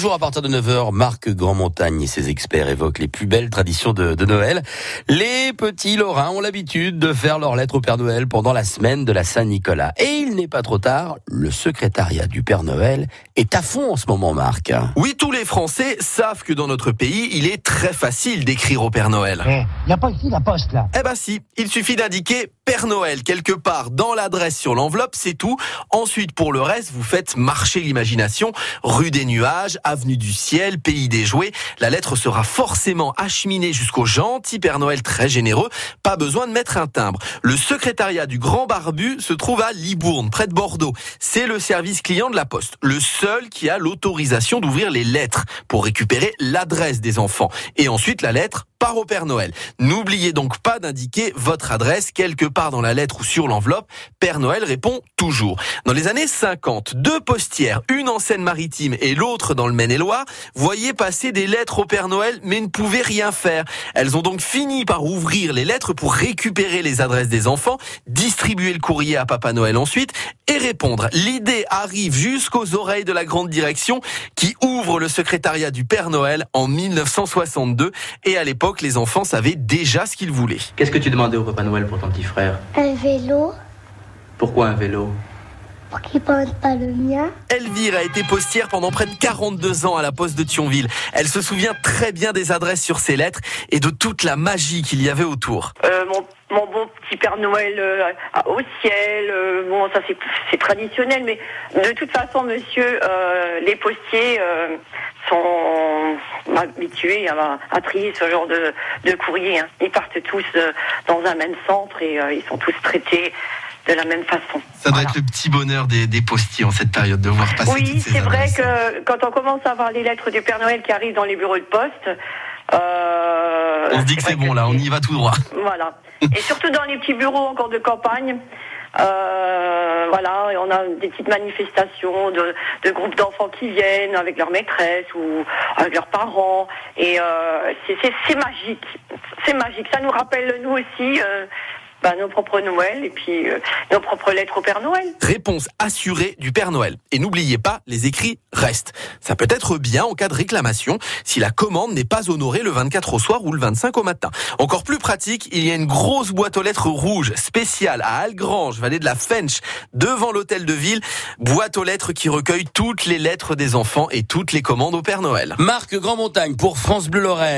jours à partir de 9h, Marc Grandmontagne et ses experts évoquent les plus belles traditions de, de Noël. Les petits Lorrains ont l'habitude de faire leur lettre au Père Noël pendant la semaine de la Saint-Nicolas. Et il n'est pas trop tard, le secrétariat du Père Noël est à fond en ce moment, Marc. Oui, tous les Français savent que dans notre pays, il est très facile d'écrire au Père Noël. Il n'y a pas ici la poste là. Eh ben si, il suffit d'indiquer Père Noël quelque part dans l'adresse sur l'enveloppe, c'est tout. Ensuite, pour le reste, vous faites marcher l'imagination. Rue des Nuages, Avenue du Ciel, Pays des Jouets. La lettre sera forcément acheminée jusqu'au gentil Père Noël très généreux. Pas besoin de mettre un timbre. Le secrétariat du Grand Barbu se trouve à Libourne, près de Bordeaux. C'est le service client de la Poste. Le seul qui a l'autorisation d'ouvrir les lettres pour récupérer l'adresse des enfants. Et ensuite, la lettre part au Père Noël. N'oubliez donc pas d'indiquer votre adresse quelque part dans la lettre ou sur l'enveloppe. Père Noël répond toujours. Dans les années 50, deux postières, une en Seine-Maritime et l'autre dans le Maine-et-Loire, voyaient passer des lettres au Père Noël mais ne pouvaient rien faire. Elles ont donc fini par ouvrir les lettres pour récupérer les adresses des enfants, distribuer le courrier à Papa Noël ensuite et répondre. L'idée arrive jusqu'aux oreilles de la grande direction qui ouvre le secrétariat du Père Noël en 1962 et à l'époque les enfants savaient déjà ce qu'ils voulaient. Qu'est-ce que tu demandais au Papa Noël pour ton petit frère? Un vélo Pourquoi un vélo? Pour qu'il pense pas le mien. Elvire a été postière pendant près de 42 ans à la poste de Thionville. Elle se souvient très bien des adresses sur ses lettres et de toute la magie qu'il y avait autour. Euh, mon, mon bon petit Père Noël euh, au ciel, euh, bon ça c'est- c'est traditionnel, mais de toute façon, monsieur, euh, les postiers euh, sont habitués à, à trier ce genre de, de courrier. hein. Ils partent tous euh, dans un même centre et euh, ils sont tous traités de la même façon. Ça doit Voilà. être le petit bonheur des, des postiers en cette période de voir passer toutes Oui, ces c'est vrai que quand on commence à voir les lettres du Père Noël qui arrivent dans les bureaux de poste, euh, On se dit que c'est bon là, on y va tout droit. Voilà. Et surtout dans les petits bureaux encore de campagne. Euh, voilà, on a des petites manifestations de, de groupes d'enfants qui viennent avec leurs maîtresses ou avec leurs parents. Et euh, c'est magique. C'est magique. Ça nous rappelle, nous aussi, euh, bah, nos propres Noël et puis euh, nos propres lettres au Père Noël. Réponse assurée du Père Noël. Et n'oubliez pas, les écrits restent. Ça peut être bien en cas de réclamation si la commande n'est pas honorée le 24 au soir ou le 25 au matin. Encore plus pratique, il y a une grosse boîte aux lettres rouge spéciale à Algrange, vallée de la Fench, devant l'hôtel de ville. Boîte aux lettres qui recueille toutes les lettres des enfants et toutes les commandes au Père Noël. Marc Grandmontagne pour France Bleu Lorraine.